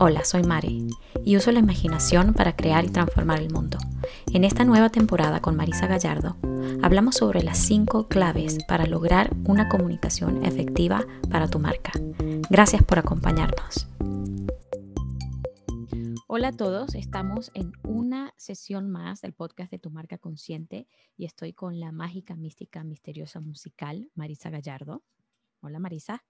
Hola, soy Mari y uso la imaginación para crear y transformar el mundo. En esta nueva temporada con Marisa Gallardo, hablamos sobre las cinco claves para lograr una comunicación efectiva para tu marca. Gracias por acompañarnos. Hola a todos, estamos en una sesión más del podcast de Tu Marca Consciente y estoy con la mágica, mística, misteriosa musical Marisa Gallardo. Hola Marisa.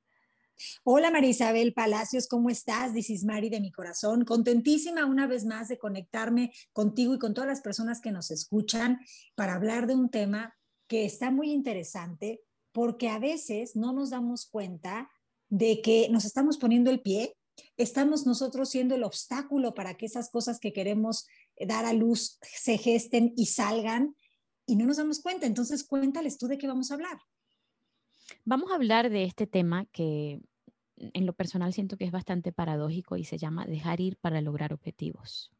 Hola Marisabel Palacios, ¿cómo estás? This is de mi corazón. Contentísima una vez más de conectarme contigo y con todas las personas que nos escuchan para hablar de un tema que está muy interesante porque a veces no nos damos cuenta de que nos estamos poniendo el pie, estamos nosotros siendo el obstáculo para que esas cosas que queremos dar a luz se gesten y salgan y no nos damos cuenta. Entonces, cuéntales tú de qué vamos a hablar. Vamos a hablar de este tema que en lo personal siento que es bastante paradójico y se llama dejar ir para lograr objetivos.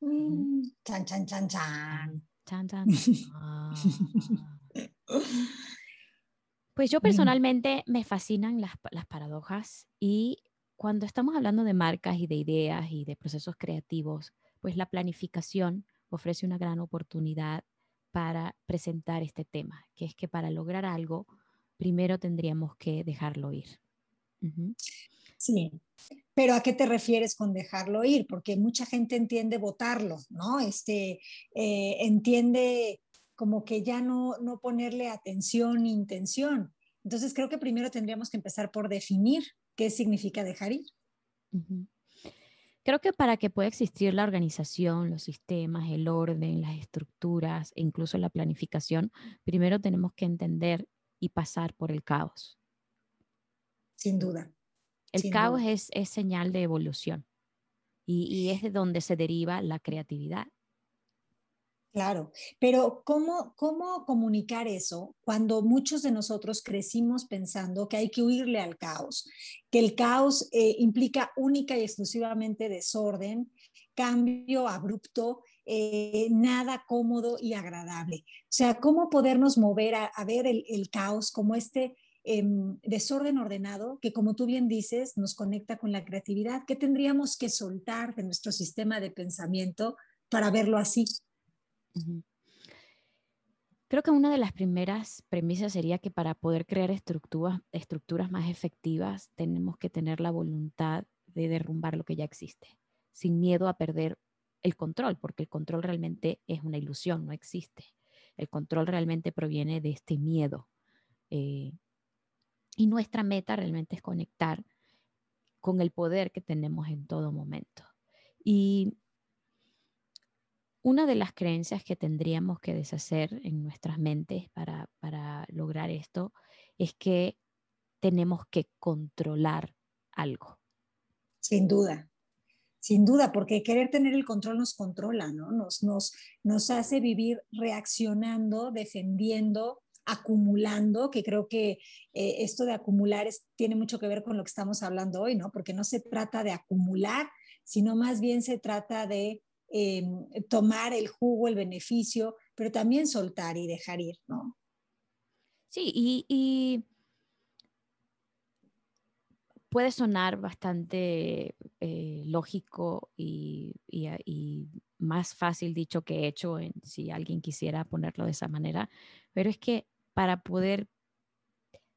Mm, chan, chan, chan, chan. Chan, chan, Pues yo personalmente me fascinan las, las paradojas y cuando estamos hablando de marcas y de ideas y de procesos creativos, pues la planificación ofrece una gran oportunidad para presentar este tema, que es que para lograr algo, primero tendríamos que dejarlo ir. Sí, pero ¿a qué te refieres con dejarlo ir? Porque mucha gente entiende votarlo, ¿no? Este, eh, entiende como que ya no, no ponerle atención ni intención. Entonces creo que primero tendríamos que empezar por definir qué significa dejar ir. Creo que para que pueda existir la organización, los sistemas, el orden, las estructuras e incluso la planificación, primero tenemos que entender y pasar por el caos. Sin duda. El caos Es, es, señal de evolución y, y, es de donde se deriva la creatividad. Claro, pero ¿cómo, ¿cómo comunicar eso cuando muchos de nosotros crecimos pensando que hay que huirle al caos, que el caos eh, implica única y exclusivamente desorden, cambio abrupto, eh, nada cómodo y agradable? O sea, ¿cómo podernos mover a, ver el, caos como este Em, desorden ordenado que, como tú bien dices, nos conecta con la creatividad. ¿Qué tendríamos que soltar de nuestro sistema de pensamiento para verlo así? Creo que una de las primeras premisas sería que para poder crear estructuras más efectivas tenemos que tener la voluntad de derrumbar lo que ya existe, sin miedo a perder el control, porque el control realmente es una ilusión, no existe. El control realmente proviene de este miedo. Eh, y nuestra meta realmente es conectar con el poder que tenemos en todo momento. Y una de las creencias que tendríamos que deshacer en nuestras mentes para, para lograr esto es que tenemos que controlar algo. Sin duda, sin duda, porque querer tener el control nos controla, ¿no? Nos, hace vivir reaccionando, defendiendo acumulando, que creo que eh, esto de acumular tiene mucho que ver con lo que estamos hablando hoy, ¿no? Porque no se trata de acumular, sino más bien se trata de em, tomar el jugo, el beneficio, pero también soltar y dejar ir, ¿no? Sí, y, puede sonar bastante eh, lógico y, y, más fácil dicho que hecho en, si alguien quisiera ponerlo de esa manera, pero es que para poder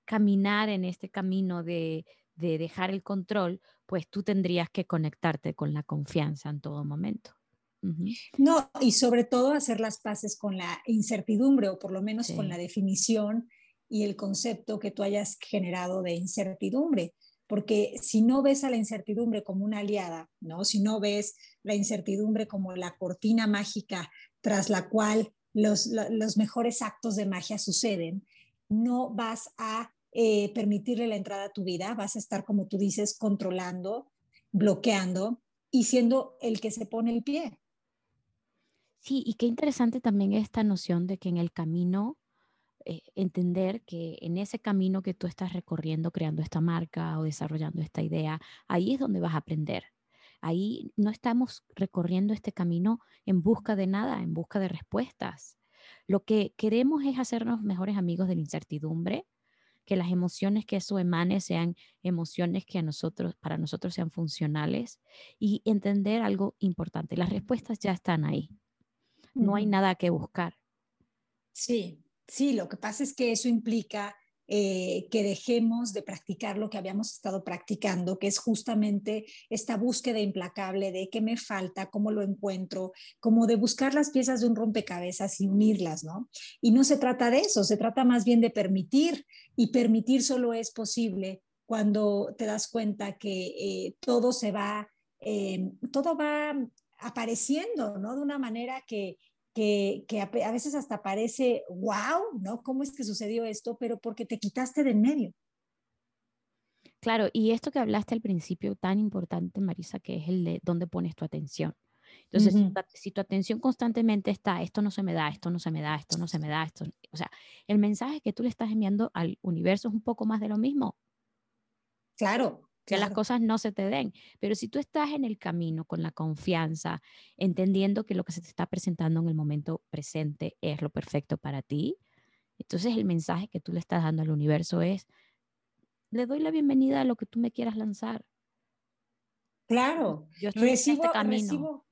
caminar en este camino de, dejar el control, pues tú tendrías que conectarte con la confianza en todo momento. No, y sobre todo hacer las paces con la incertidumbre o por lo menos con la definición y el concepto que tú hayas generado de incertidumbre. Porque si no ves a la incertidumbre como una aliada, ¿no? Si no ves la incertidumbre como la cortina mágica tras la cual los, los mejores actos de magia suceden, no vas a eh, permitirle la entrada a tu vida, vas a estar, como tú dices, controlando, bloqueando y siendo el que se pone el pie. Sí, y qué interesante también esta noción de que en el camino, eh, entender que en ese camino que tú estás recorriendo, creando esta marca o desarrollando esta idea, ahí es donde vas a aprender. Ahí no estamos recorriendo este camino en busca de nada, en busca de respuestas. Lo que queremos es hacernos mejores amigos de la incertidumbre, que las emociones que eso emane sean emociones que a nosotros, para nosotros sean funcionales y entender algo importante. Las respuestas ya están ahí. No hay nada que buscar. Sí, sí, lo que pasa es que eso implica eh, que dejemos de practicar lo que habíamos estado practicando, que es justamente esta búsqueda implacable de qué me falta, cómo lo encuentro, como de buscar las piezas de un rompecabezas y unirlas, ¿no? Y no se trata de eso, se trata más bien de permitir, y permitir solo es posible cuando te das cuenta que eh, todo se va, eh, todo va apareciendo, ¿no? De una manera que, que, a, veces hasta parece, wow, ¿no? ¿Cómo es que sucedió esto? Pero porque te quitaste de medio. Claro, y esto que hablaste al principio, tan importante, Marisa, que es el de dónde pones tu atención. Entonces, si, tu, atención constantemente está, esto no se me da, esto no se me da, esto no se me da, esto, o sea, el mensaje que tú le estás enviando al universo es un poco más de lo mismo. Claro, que las cosas no se te den. Pero si tú estás en el camino con la confianza, entendiendo que lo que se te está presentando en el momento presente es lo perfecto para ti, entonces el mensaje que tú le estás dando al universo es, le doy la bienvenida a lo que tú me quieras lanzar. Claro, yo estoy recibo, en este camino.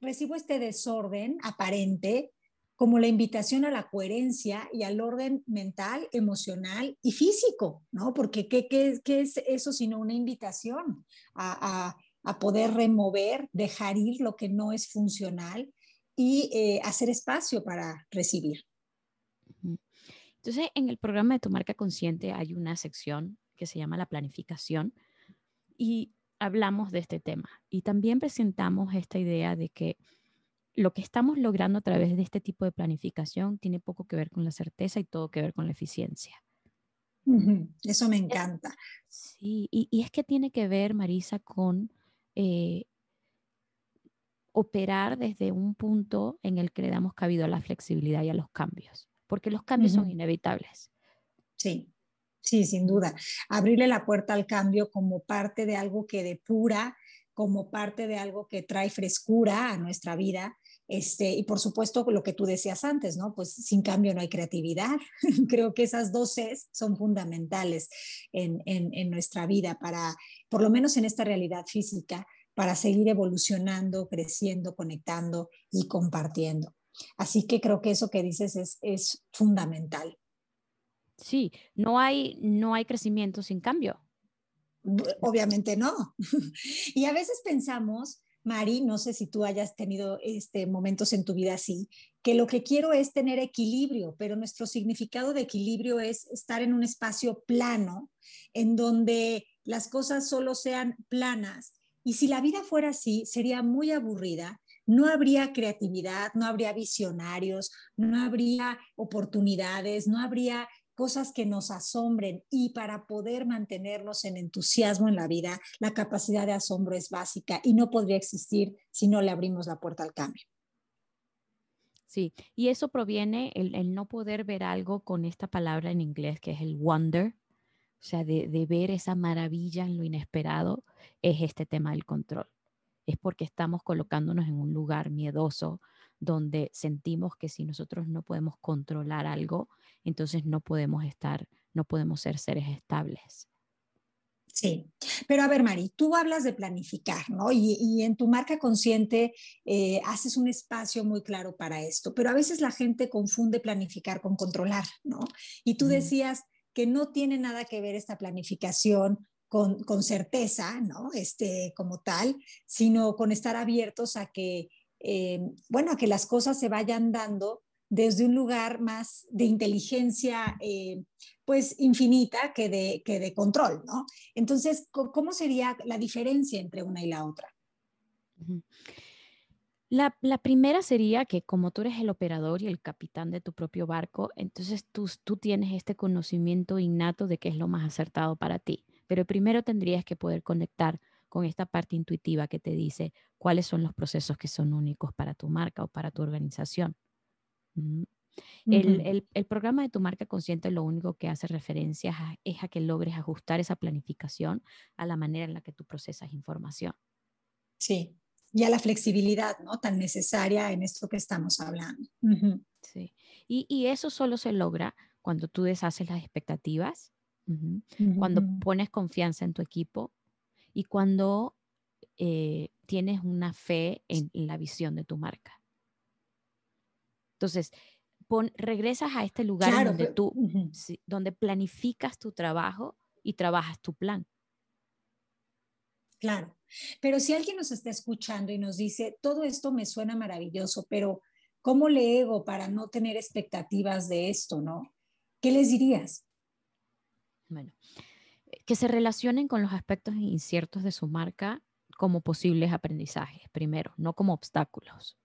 recibo este desorden aparente como la invitación a la coherencia y al orden mental, emocional y físico, ¿no? Porque ¿qué, qué, qué es eso sino una invitación a, a, poder remover, dejar ir lo que no es funcional y eh, hacer espacio para recibir? Entonces, en el programa de Tu Marca Consciente hay una sección que se llama la planificación y hablamos de este tema y también presentamos esta idea de que lo que estamos logrando a través de este tipo de planificación tiene poco que ver con la certeza y todo que ver con la eficiencia. Eso me encanta. Sí, y, es que tiene que ver, Marisa, con eh, operar desde un punto en el que le damos cabido a la flexibilidad y a los cambios, porque los cambios son inevitables. Sí, sí, sin duda. Abrirle la puerta al cambio como parte de algo que depura, como parte de algo que trae frescura a nuestra vida este, y por supuesto, lo que tú decías antes, ¿no? Pues sin cambio no hay creatividad. Creo que esas dos Cs son fundamentales en, en, nuestra vida para, por lo menos en esta realidad física, para seguir evolucionando, creciendo, conectando y compartiendo. Así que creo que eso que dices es, es fundamental. Sí, no hay, no hay crecimiento sin cambio. Obviamente no. y a veces pensamos Mari, no sé si tú hayas tenido este, momentos en tu vida así, que lo que quiero es tener equilibrio, pero nuestro significado de equilibrio es estar en un espacio plano, en donde las cosas solo sean planas. Y si la vida fuera así, sería muy aburrida, no habría creatividad, no habría visionarios, no habría oportunidades, no habría cosas que nos asombren y para poder mantenernos en entusiasmo en la vida, la capacidad de asombro es básica y no podría existir si no le abrimos la puerta al cambio. Sí, y eso proviene, el, no poder ver algo con esta palabra en inglés que es el wonder, o sea, de, de ver esa maravilla en lo inesperado, es este tema del control. Es porque estamos colocándonos en un lugar miedoso donde sentimos que si nosotros no podemos controlar algo, entonces no podemos estar, no podemos ser seres estables. Sí, pero a ver, Mari, tú hablas de planificar, ¿no? Y, en tu marca consciente eh, haces un espacio muy claro para esto, pero a veces la gente confunde planificar con controlar, ¿no? Y tú decías que no tiene nada que ver esta planificación con, con, certeza, ¿no? Este, como tal, sino con estar abiertos a que, eh, bueno, a que las cosas se vayan dando desde un lugar más de inteligencia, eh, pues infinita que de, que de control, ¿no? Entonces, ¿cómo sería la diferencia entre una y la otra? La, la, primera sería que como tú eres el operador y el capitán de tu propio barco, entonces tú, tú tienes este conocimiento innato de qué es lo más acertado para ti. Pero primero tendrías que poder conectar con esta parte intuitiva que te dice cuáles son los procesos que son únicos para tu marca o para tu organización el, programa de tu marca consciente lo único que hace referencia es a que logres ajustar esa planificación a la manera en la que tú procesas información. Sí, y a la flexibilidad ¿no? tan necesaria en esto que estamos hablando. Sí, y, y, eso solo se logra cuando tú deshaces las expectativas Cuando pones confianza en tu equipo y cuando eh, tienes una fe en la visión de tu marca. Entonces, regresas a este lugar donde tú, donde planificas tu trabajo y trabajas tu plan. Claro, pero si alguien nos está escuchando y nos dice, todo esto me suena maravilloso, pero ¿cómo le hago para no tener expectativas de esto, no? ¿Qué les dirías? Bueno, que se relacionen con los aspectos inciertos de su marca como posibles aprendizajes, primero, no como obstáculos.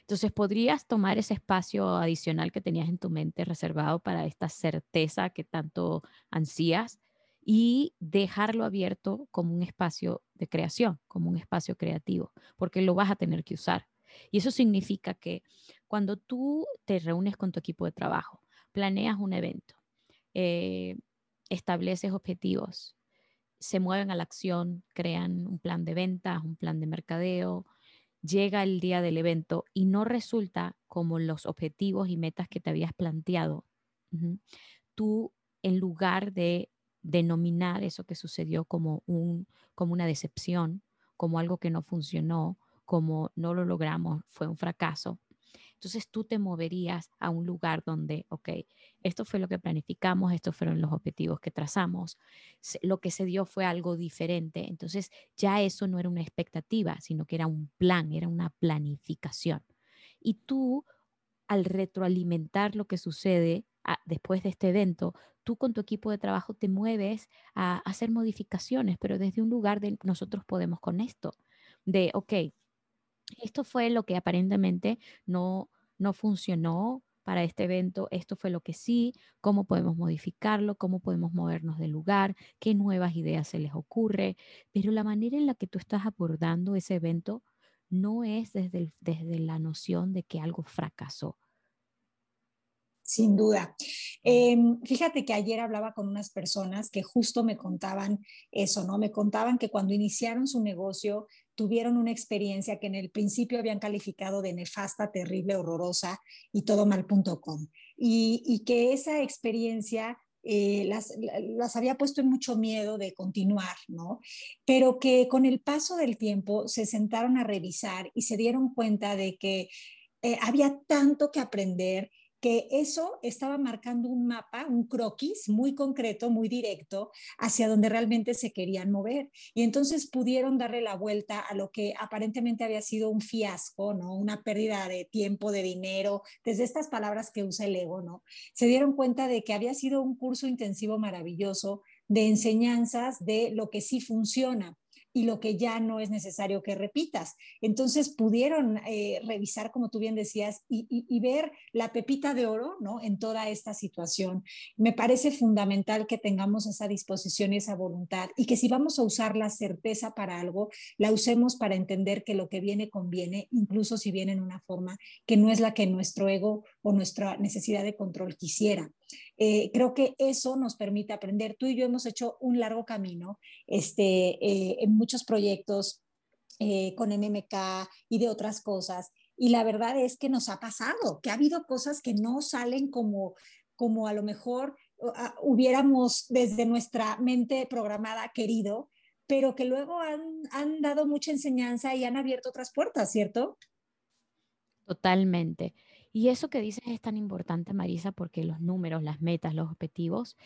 Entonces, podrías tomar ese espacio adicional que tenías en tu mente reservado para esta certeza que tanto ansías y dejarlo abierto como un espacio de creación, como un espacio creativo, porque lo vas a tener que usar. Y eso significa que cuando tú te reúnes con tu equipo de trabajo, planeas un evento, eh, estableces objetivos, se mueven a la acción, crean un plan de ventas, un plan de mercadeo, llega el día del evento y no resulta como los objetivos y metas que te habías planteado, tú en lugar de denominar eso que sucedió como, un, como una decepción, como algo que no funcionó, como no lo logramos, fue un fracaso, entonces tú te moverías a un lugar donde, ok, esto fue lo que planificamos, estos fueron los objetivos que trazamos, lo que se dio fue algo diferente. Entonces ya eso no era una expectativa, sino que era un plan, era una planificación. Y tú, al retroalimentar lo que sucede ah, después de este evento, tú con tu equipo de trabajo te mueves a hacer modificaciones, pero desde un lugar de nosotros podemos con esto, de, ok, esto fue lo que aparentemente no, no funcionó para este evento, esto fue lo que sí, cómo podemos modificarlo, cómo podemos movernos del lugar, qué nuevas ideas se les ocurre, pero la manera en la que tú estás abordando ese evento no es desde, desde la noción de que algo fracasó. Sin duda. Em, fíjate que ayer hablaba con unas personas que justo me contaban eso, ¿no? Me contaban que cuando iniciaron su negocio tuvieron una experiencia que en el principio habían calificado de nefasta, terrible, horrorosa y todo mal.com. Y, y que esa experiencia eh, las, las, había puesto en mucho miedo de continuar, ¿no? Pero que con el paso del tiempo se sentaron a revisar y se dieron cuenta de que eh, había tanto que aprender que eso estaba marcando un mapa, un croquis muy concreto, muy directo, hacia donde realmente se querían mover. Y entonces pudieron darle la vuelta a lo que aparentemente había sido un fiasco, ¿no? Una pérdida de tiempo, de dinero, desde estas palabras que usa el ego, ¿no? Se dieron cuenta de que había sido un curso intensivo maravilloso de enseñanzas de lo que sí funciona y lo que ya no es necesario que repitas. Entonces pudieron eh, revisar, como tú bien decías, y, ver la pepita de oro ¿no? en toda esta situación. Me parece fundamental que tengamos esa disposición y esa voluntad y que si vamos a usar la certeza para algo, la usemos para entender que lo que viene conviene, incluso si viene en una forma que no es la que nuestro ego o nuestra necesidad de control quisiera. Eh, creo que eso nos permite aprender. Tú y yo hemos hecho un largo camino este, eh, en muchos proyectos eh, con MMK y de otras cosas. Y la verdad es que nos ha pasado, que ha habido cosas que no salen como, como a lo mejor hubiéramos desde nuestra mente programada querido, pero que luego han, han dado mucha enseñanza y han abierto otras puertas, ¿cierto? Totalmente. Y eso que dices es tan importante, Marisa, porque los números, las metas, los objetivos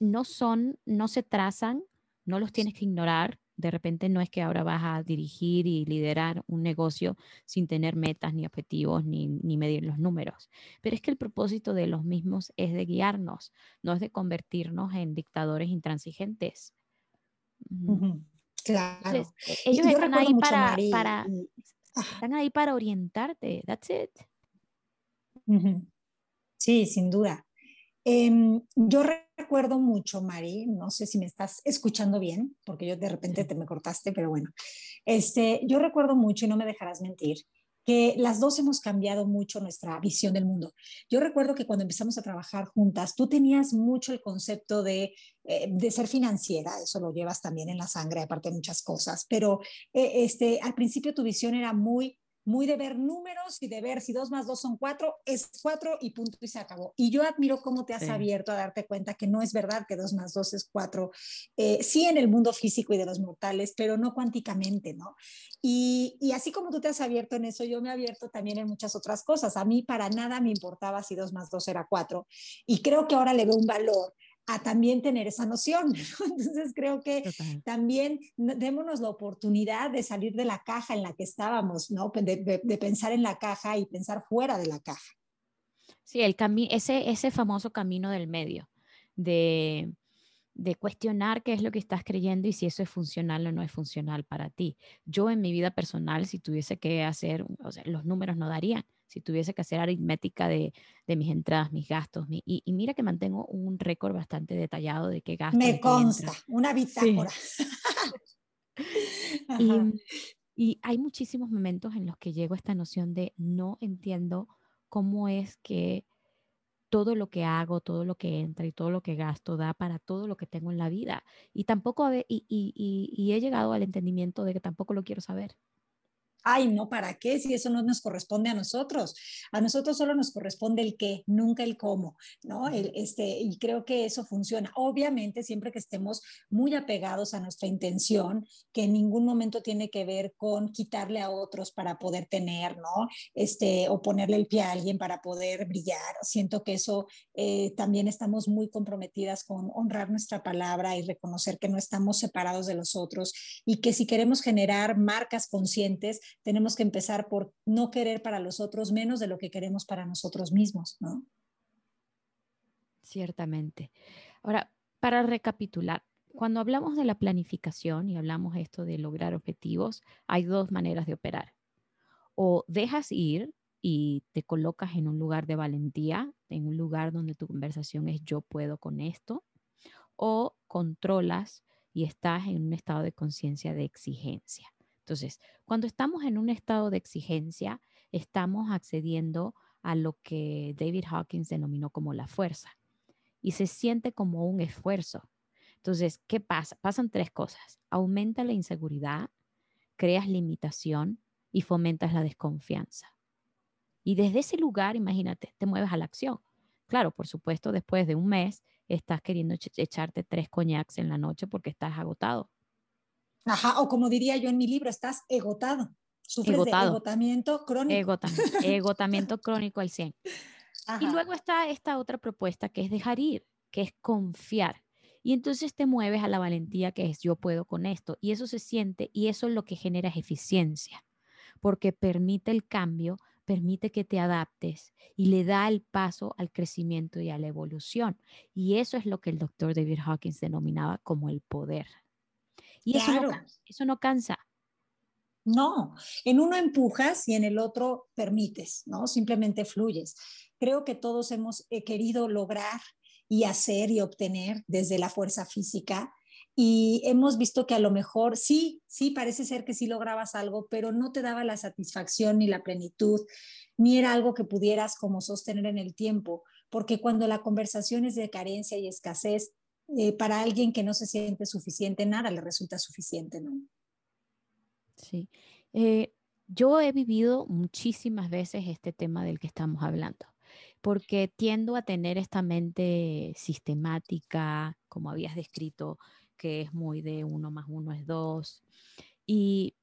no son, no se trazan, no los tienes que ignorar. De repente no es que ahora vas a dirigir y liderar un negocio sin tener metas ni objetivos ni, medir los números. Pero es que el propósito de los mismos es de guiarnos, no es de convertirnos en dictadores intransigentes. Claro. E, ellos están ahí para, para, están ahí para orientarte. That's it. Sí, sin duda. Em, yo recuerdo mucho, Mari, no sé si me estás escuchando bien, porque yo de repente te me cortaste, pero bueno, este, yo recuerdo mucho y no me dejarás mentir que las dos hemos cambiado mucho nuestra visión del mundo. Yo recuerdo que cuando empezamos a trabajar juntas, tú tenías mucho el concepto de, eh, de ser financiera, eso lo llevas también en la sangre, aparte de muchas cosas, pero eh, este, al principio tu visión era muy muy de ver números y de ver si dos más dos son cuatro, es cuatro y punto y se acabó. Y yo admiro cómo te has abierto a darte cuenta que no es verdad que dos más dos es cuatro, eh, sí en el mundo físico y de los mortales, pero no cuánticamente, ¿no? Y, y, así como tú te has abierto en eso, yo me he abierto también en muchas otras cosas. A mí para nada me importaba si dos más dos era cuatro. Y creo que ahora le veo un valor a también tener esa noción. Entonces creo que también démonos la oportunidad de salir de la caja en la que estábamos, ¿no? De, de, pensar en la caja y pensar fuera de la caja. Sí, el ese, ese famoso camino del medio, de, de cuestionar qué es lo que estás creyendo y si eso es funcional o no es funcional para ti. Yo en mi vida personal, si tuviese que hacer, o sea, los números no darían si tuviese que hacer aritmética de, de mis entradas, mis gastos. y, mira que mantengo un récord bastante detallado de qué gasto. Me consta, una bitácora. y, y hay muchísimos momentos en los que llego a esta noción de no entiendo cómo es que todo lo que hago, todo lo que entra y todo lo que gasto da para todo lo que tengo en la vida. Y tampoco, y, y, y, he llegado al entendimiento de que tampoco lo quiero saber ay, no, ¿para qué? Si eso no nos corresponde a nosotros. A nosotros solo nos corresponde el qué, nunca el cómo, ¿no? este, y creo que eso funciona. Obviamente, siempre que estemos muy apegados a nuestra intención, que en ningún momento tiene que ver con quitarle a otros para poder tener, ¿no? Este, o ponerle el pie a alguien para poder brillar. Siento que eso eh, también estamos muy comprometidas con honrar nuestra palabra y reconocer que no estamos separados de los otros y que si queremos generar marcas conscientes, tenemos que empezar por no querer para los otros menos de lo que queremos para nosotros mismos, ¿no? Ciertamente. Ahora, para recapitular, cuando hablamos de la planificación y hablamos esto de lograr objetivos, hay dos maneras de operar. O dejas ir y te colocas en un lugar de valentía, en un lugar donde tu conversación es yo puedo con esto, o controlas y estás en un estado de conciencia de exigencia. Entonces, cuando estamos en un estado de exigencia, estamos accediendo a lo que David Hawkins denominó como la fuerza y se siente como un esfuerzo. Entonces, ¿qué pasa? Pasan tres cosas. Aumenta la inseguridad, creas limitación y fomentas la desconfianza. Y desde ese lugar, imagínate, te mueves a la acción. Claro, por supuesto, después de un mes estás queriendo echarte tres coñacs en la noche porque estás agotado. Ajá, o como diría yo en mi libro, estás egotado. Sufres de agotamiento crónico. Egotamiento, crónico al 100. Y luego está esta otra propuesta que es dejar ir, que es confiar. Y entonces te mueves a la valentía que es yo puedo con esto. Y eso se siente y eso es lo que genera eficiencia, porque permite el cambio, permite que te adaptes y le da el paso al crecimiento y a la evolución. Y eso es lo que el doctor David Hawkins denominaba como el poder. Y eso, no, eso no cansa. No, en uno empujas y en el otro permites, ¿no? Simplemente fluyes. Creo que todos hemos eh, querido lograr y hacer y obtener desde la fuerza física y hemos visto que a lo mejor sí, sí, parece ser que sí lograbas algo, pero no te daba la satisfacción ni la plenitud, ni era algo que pudieras como sostener en el tiempo, porque cuando la conversación es de carencia y escasez, eh, para alguien que no se siente suficiente, nada le resulta suficiente, ¿no? Sí. Eh, yo he vivido muchísimas veces este tema del que estamos hablando, porque tiendo a tener esta mente sistemática, como habías descrito, que es muy de uno más uno es dos, y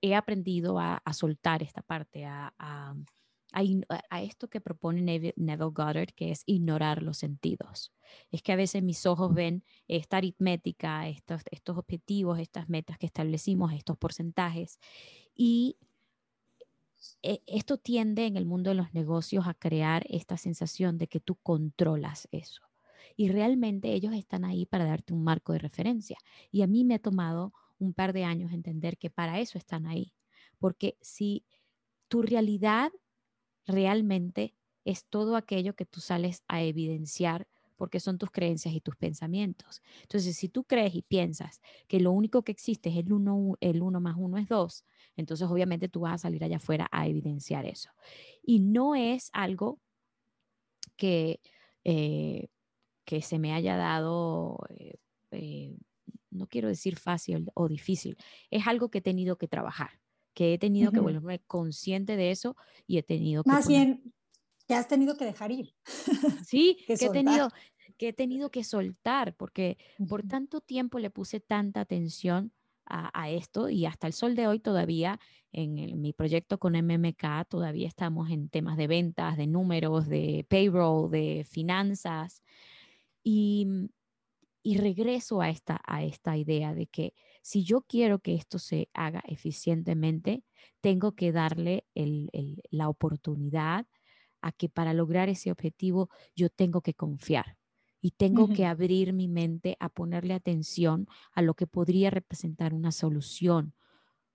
he aprendido a, soltar esta parte, a a, esto que propone Neville, Goddard, que es ignorar los sentidos. Es que a veces mis ojos ven esta aritmética, estos, estos objetivos, estas metas que establecimos, estos porcentajes, y e, esto tiende en el mundo de los negocios a crear esta sensación de que tú controlas eso. Y realmente ellos están ahí para darte un marco de referencia. Y a mí me ha tomado un par de años entender que para eso están ahí. Porque si tu realidad realmente es todo aquello que tú sales a evidenciar porque son tus creencias y tus pensamientos. Entonces, si tú crees y piensas que lo único que existe es el uno, el uno más uno es dos, entonces obviamente tú vas a salir allá afuera a evidenciar eso. Y no es algo que, eh, que se me haya dado, eh, eh, no quiero decir fácil o difícil, es algo que he tenido que trabajar que he tenido que volverme consciente de eso y he tenido que... Más bien, que has tenido que dejar ir. Sí, que, he tenido, que he tenido que soltar, porque por tanto tiempo le puse tanta atención a, esto y hasta el sol de hoy todavía en, mi proyecto con MMK todavía estamos en temas de ventas, de números, de payroll, de finanzas. Y, y regreso a esta, a esta idea de que si yo quiero que esto se haga eficientemente, tengo que darle la oportunidad a que para lograr ese objetivo yo tengo que confiar y tengo que abrir mi mente a ponerle atención a lo que podría representar una solución,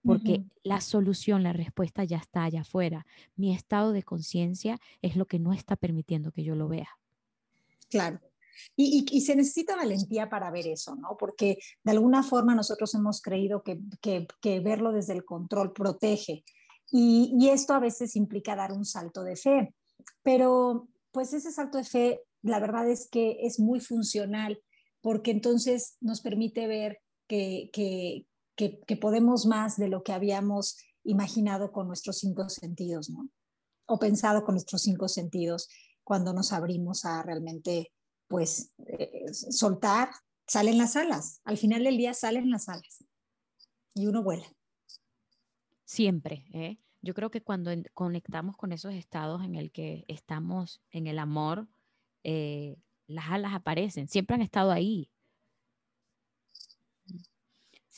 porque la solución, la respuesta ya está allá afuera. Mi estado de conciencia es lo que no está permitiendo que yo lo vea. Claro. Y, se necesita valentía para ver eso, ¿no? Porque de alguna forma nosotros hemos creído que, que, verlo desde el control protege. Y, esto a veces implica dar un salto de fe. Pero pues ese salto de fe la verdad es que es muy funcional porque entonces nos permite ver que, que, que, podemos más de lo que habíamos imaginado con nuestros cinco sentidos, ¿no? O pensado con nuestros cinco sentidos cuando nos abrimos a realmente, pues, eh, soltar, salen las alas. Al final del día salen las alas y uno vuela. Siempre, ¿eh? Yo creo que cuando conectamos con esos estados en el que estamos en el amor, eh, las alas aparecen, siempre han estado ahí.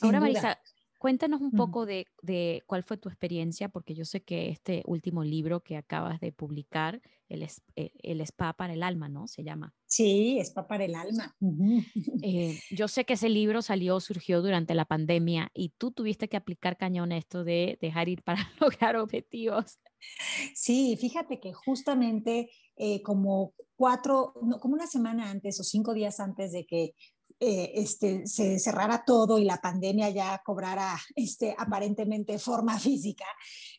Ahora, Marisa, cuéntanos un poco de, cuál fue tu experiencia, porque yo sé que este último libro que acabas de publicar, el, el Spa para el Alma, ¿no? Se llama. Sí, Spa para el Alma. Eh, yo sé que ese libro salió, surgió durante la pandemia y tú tuviste que aplicar cañón esto de dejar ir para lograr objetivos. Sí, fíjate que justamente eh, como cuatro, como una semana antes o cinco días antes de que eh, este, se cerrara todo y la pandemia ya cobrara este, aparentemente forma física,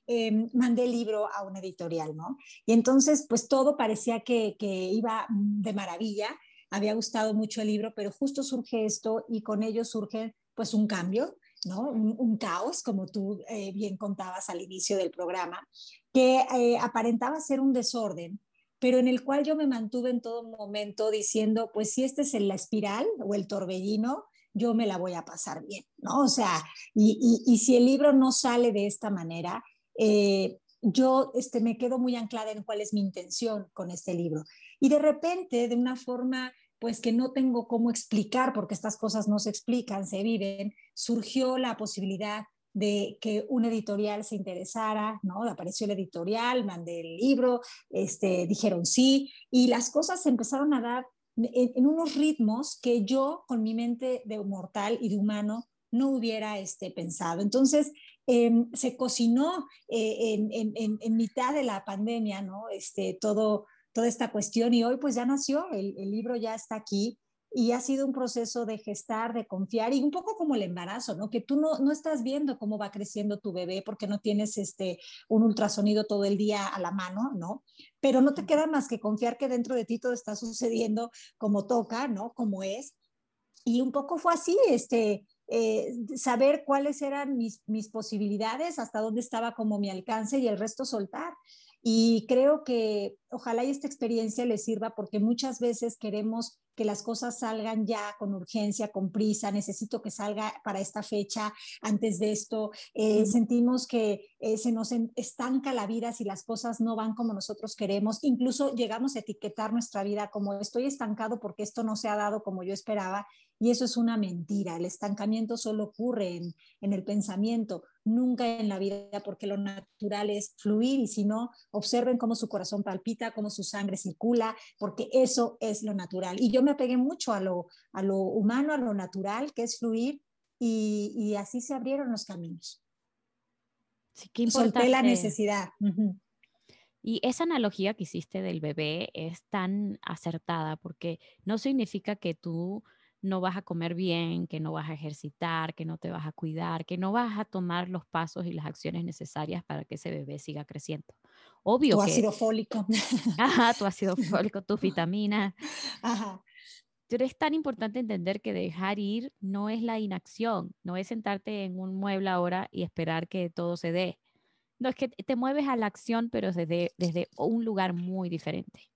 em, mandé el libro a una editorial, ¿no? Y entonces, pues todo parecía que, iba de maravilla, había gustado mucho el libro, pero justo surge esto y con ello surge pues un cambio, ¿no? Un, caos, como tú eh, bien contabas al inicio del programa, que aparentaba ser un desorden, pero en el cual yo me mantuve en todo momento diciendo, pues si este es la espiral o el torbellino, yo me la voy a pasar bien, ¿no? O sea, y, y, si el libro no sale de esta manera, eh, yo este, me quedo muy anclada en cuál es mi intención con este libro. Y de repente, de una forma pues que no tengo cómo explicar, porque estas cosas no se explican, se viven, surgió la posibilidad de que un editorial se interesara, ¿no? Apareció el editorial, mandé el libro, este, dijeron sí, y las cosas se empezaron a dar en, unos ritmos que yo con mi mente de mortal y de humano no hubiera este, pensado. Entonces, em, se cocinó eh, en, mitad de la pandemia, ¿no? Este, todo, toda esta cuestión y hoy pues ya nació, el libro ya está aquí y ha sido un proceso de gestar, de confiar y un poco como el embarazo, ¿no? Que tú no, no estás viendo cómo va creciendo tu bebé porque no tienes este, un ultrasonido todo el día a la mano, ¿no? Pero no te queda más que confiar que dentro de ti todo está sucediendo como toca, ¿no? Como es. Y un poco fue así, este, eh, saber cuáles eran mis, mis posibilidades, hasta dónde estaba como mi alcance y el resto soltar. Y creo que ojalá esta experiencia les sirva porque muchas veces queremos que las cosas salgan ya con urgencia, con prisa, necesito que salga para esta fecha, antes de esto, eh, sentimos que eh, se nos estanca la vida si las cosas no van como nosotros queremos, incluso llegamos a etiquetar nuestra vida como estoy estancado porque esto no se ha dado como yo esperaba y eso es una mentira, el estancamiento solo ocurre en, en el pensamiento, nunca en la vida porque lo natural es fluir y si no, observen cómo su corazón palpita, cómo su sangre circula, porque eso es lo natural. Y yo me apegué mucho a lo, a lo humano, a lo natural, que es fluir, y, y así se abrieron los caminos. Sí, qué importante. Solté la necesidad. Y esa analogía que hiciste del bebé es tan acertada porque no significa que tú no vas a comer bien, que no vas a ejercitar, que no te vas a cuidar, que no vas a tomar los pasos y las acciones necesarias para que ese bebé siga creciendo. Obvio tu que... ácido fólico. Ajá, tu ácido fólico, tus vitaminas. Ajá. pero es tan importante entender que dejar ir no es la inacción, no es sentarte en un mueble ahora y esperar que todo se dé. No, es que te mueves a la acción, pero desde, desde un lugar muy diferente.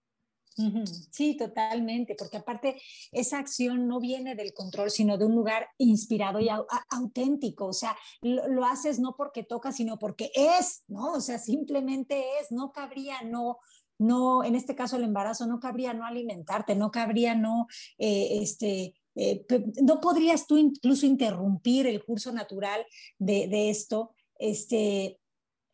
Sí, totalmente, porque aparte esa acción no viene del control, sino de un lugar inspirado y auténtico, o sea, lo, haces no porque toca, sino porque es, ¿no? O sea, simplemente es, no cabría no, no, en este caso el embarazo, no cabría no alimentarte, no cabría no, eh, este, eh, no podrías tú incluso interrumpir el curso natural de, esto, este,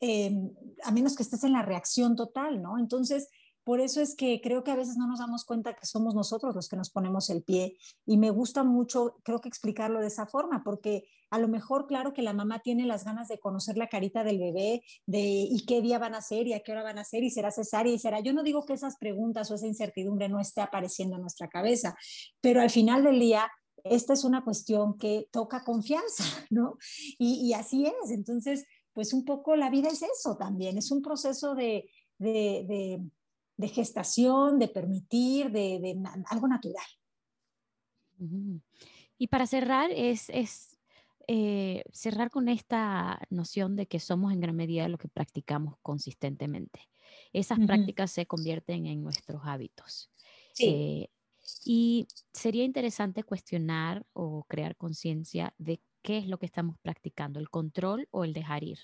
em, a menos que estés en la reacción total, ¿no? Entonces, por eso es que creo que a veces no nos damos cuenta que somos nosotros los que nos ponemos el pie y me gusta mucho, creo que explicarlo de esa forma, porque a lo mejor, claro que la mamá tiene las ganas de conocer la carita del bebé, de y qué día van a ser y a qué hora van a ser y será cesárea y será. Yo no digo que esas preguntas o esa incertidumbre no esté apareciendo en nuestra cabeza, pero al final del día esta es una cuestión que toca confianza, ¿no? Y, así es. Entonces, pues un poco la vida es eso también, es un proceso de de gestación, de permitir, de, algo natural. Y para cerrar, es, eh, cerrar con esta noción de que somos en gran medida lo que practicamos consistentemente. Esas prácticas se convierten en nuestros hábitos. Eh, y sería interesante cuestionar o crear conciencia de qué es lo que estamos practicando, el control o el dejar ir.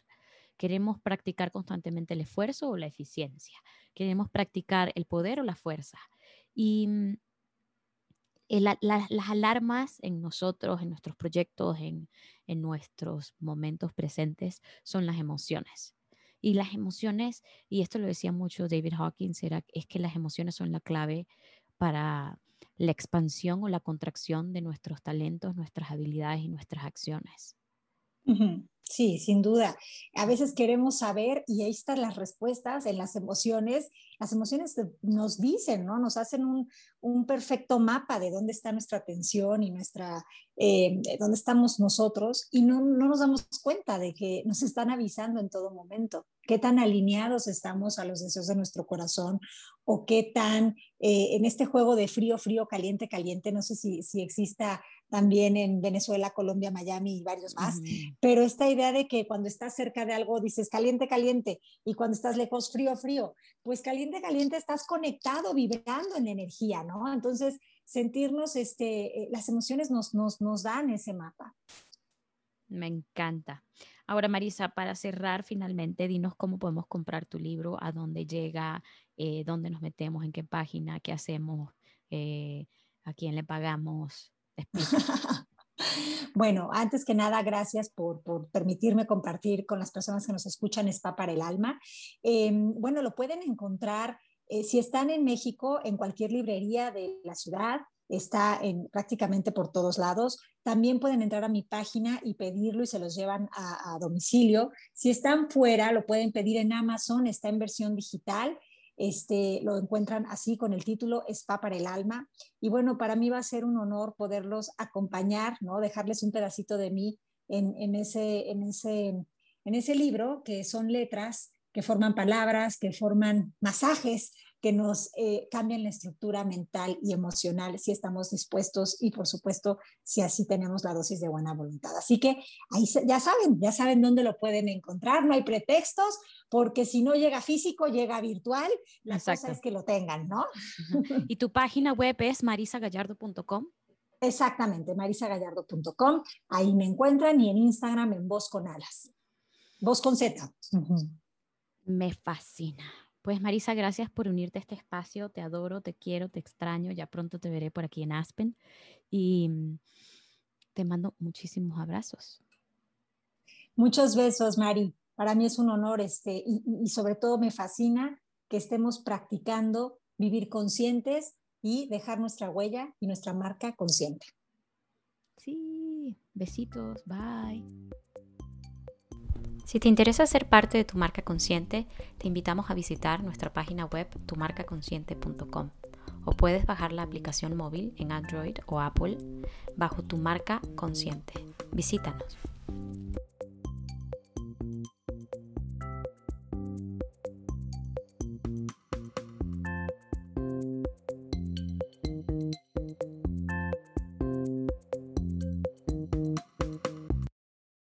Queremos practicar constantemente el esfuerzo o la eficiencia. Queremos practicar el poder o la fuerza. Y mm, las alarmas en nosotros, en nuestros proyectos, en, nuestros momentos presentes, son las emociones. Y las emociones, y esto lo decía mucho David Hawkins, era, es que las emociones son la clave para la expansión o la contracción de nuestros talentos, nuestras habilidades y nuestras acciones. Sí, sin duda. A veces queremos saber y ahí están las respuestas en las emociones. Las emociones nos dicen, ¿no? Nos hacen un, perfecto mapa de dónde está nuestra atención y nuestra, eh, dónde estamos nosotros y no, no nos damos cuenta de que nos están avisando en todo momento qué tan alineados estamos a los deseos de nuestro corazón o qué tan eh, en este juego de frío, frío, caliente, caliente, no sé si, si exista también en Venezuela, Colombia, Miami y varios más, pero esta idea de que cuando estás cerca de algo dices caliente, caliente, y cuando estás lejos, frío, frío, pues caliente, caliente, estás conectado, vibrando en energía, ¿no? Entonces, sentirnos, este, eh, las emociones nos, nos, nos dan ese mapa. Me encanta. Ahora, Marisa, para cerrar finalmente, dinos cómo podemos comprar tu libro, a dónde llega, eh, dónde nos metemos, en qué página, qué hacemos, eh, a quién le pagamos. bueno, antes que nada, gracias por, permitirme compartir con las personas que nos escuchan Spa para el Alma. Em, bueno, lo pueden encontrar eh, si están en México, en cualquier librería de la ciudad, está en prácticamente por todos lados. También pueden entrar a mi página y pedirlo y se los llevan a, a, domicilio. Si están fuera, lo pueden pedir en Amazon, está en versión digital este, lo encuentran así con el título Spa para el alma. Y bueno, para mí va a ser un honor poderlos acompañar, ¿no? dejarles un pedacito de mí en, ese, en, ese, en ese libro, que son letras que forman palabras, que forman masajes que nos eh, cambien la estructura mental y emocional si estamos dispuestos y por supuesto si así tenemos la dosis de buena voluntad. Así que ahí ya saben, ya saben dónde lo pueden encontrar, no hay pretextos, porque si no llega físico, llega virtual, la cosa es que lo tengan, ¿no? ¿Y tu página web es marisagallardo.com? Exactamente, marisagallardo.com, ahí me encuentran y en Instagram en Voz con Alas, Voz con Z. Me fascina. Pues Marisa, gracias por unirte a este espacio. Te adoro, te quiero, te extraño. Ya pronto te veré por aquí en Aspen. Y mm, te mando muchísimos abrazos. Muchos besos, Mari. Para mí es un honor este, y, sobre todo me fascina que estemos practicando vivir conscientes y dejar nuestra huella y nuestra marca consciente. Sí, besitos, bye. Si te interesa ser parte de tu marca consciente, te invitamos a visitar nuestra página web tumarcaconsciente.com o puedes bajar la aplicación móvil en Android o Apple bajo tu marca consciente. Visítanos.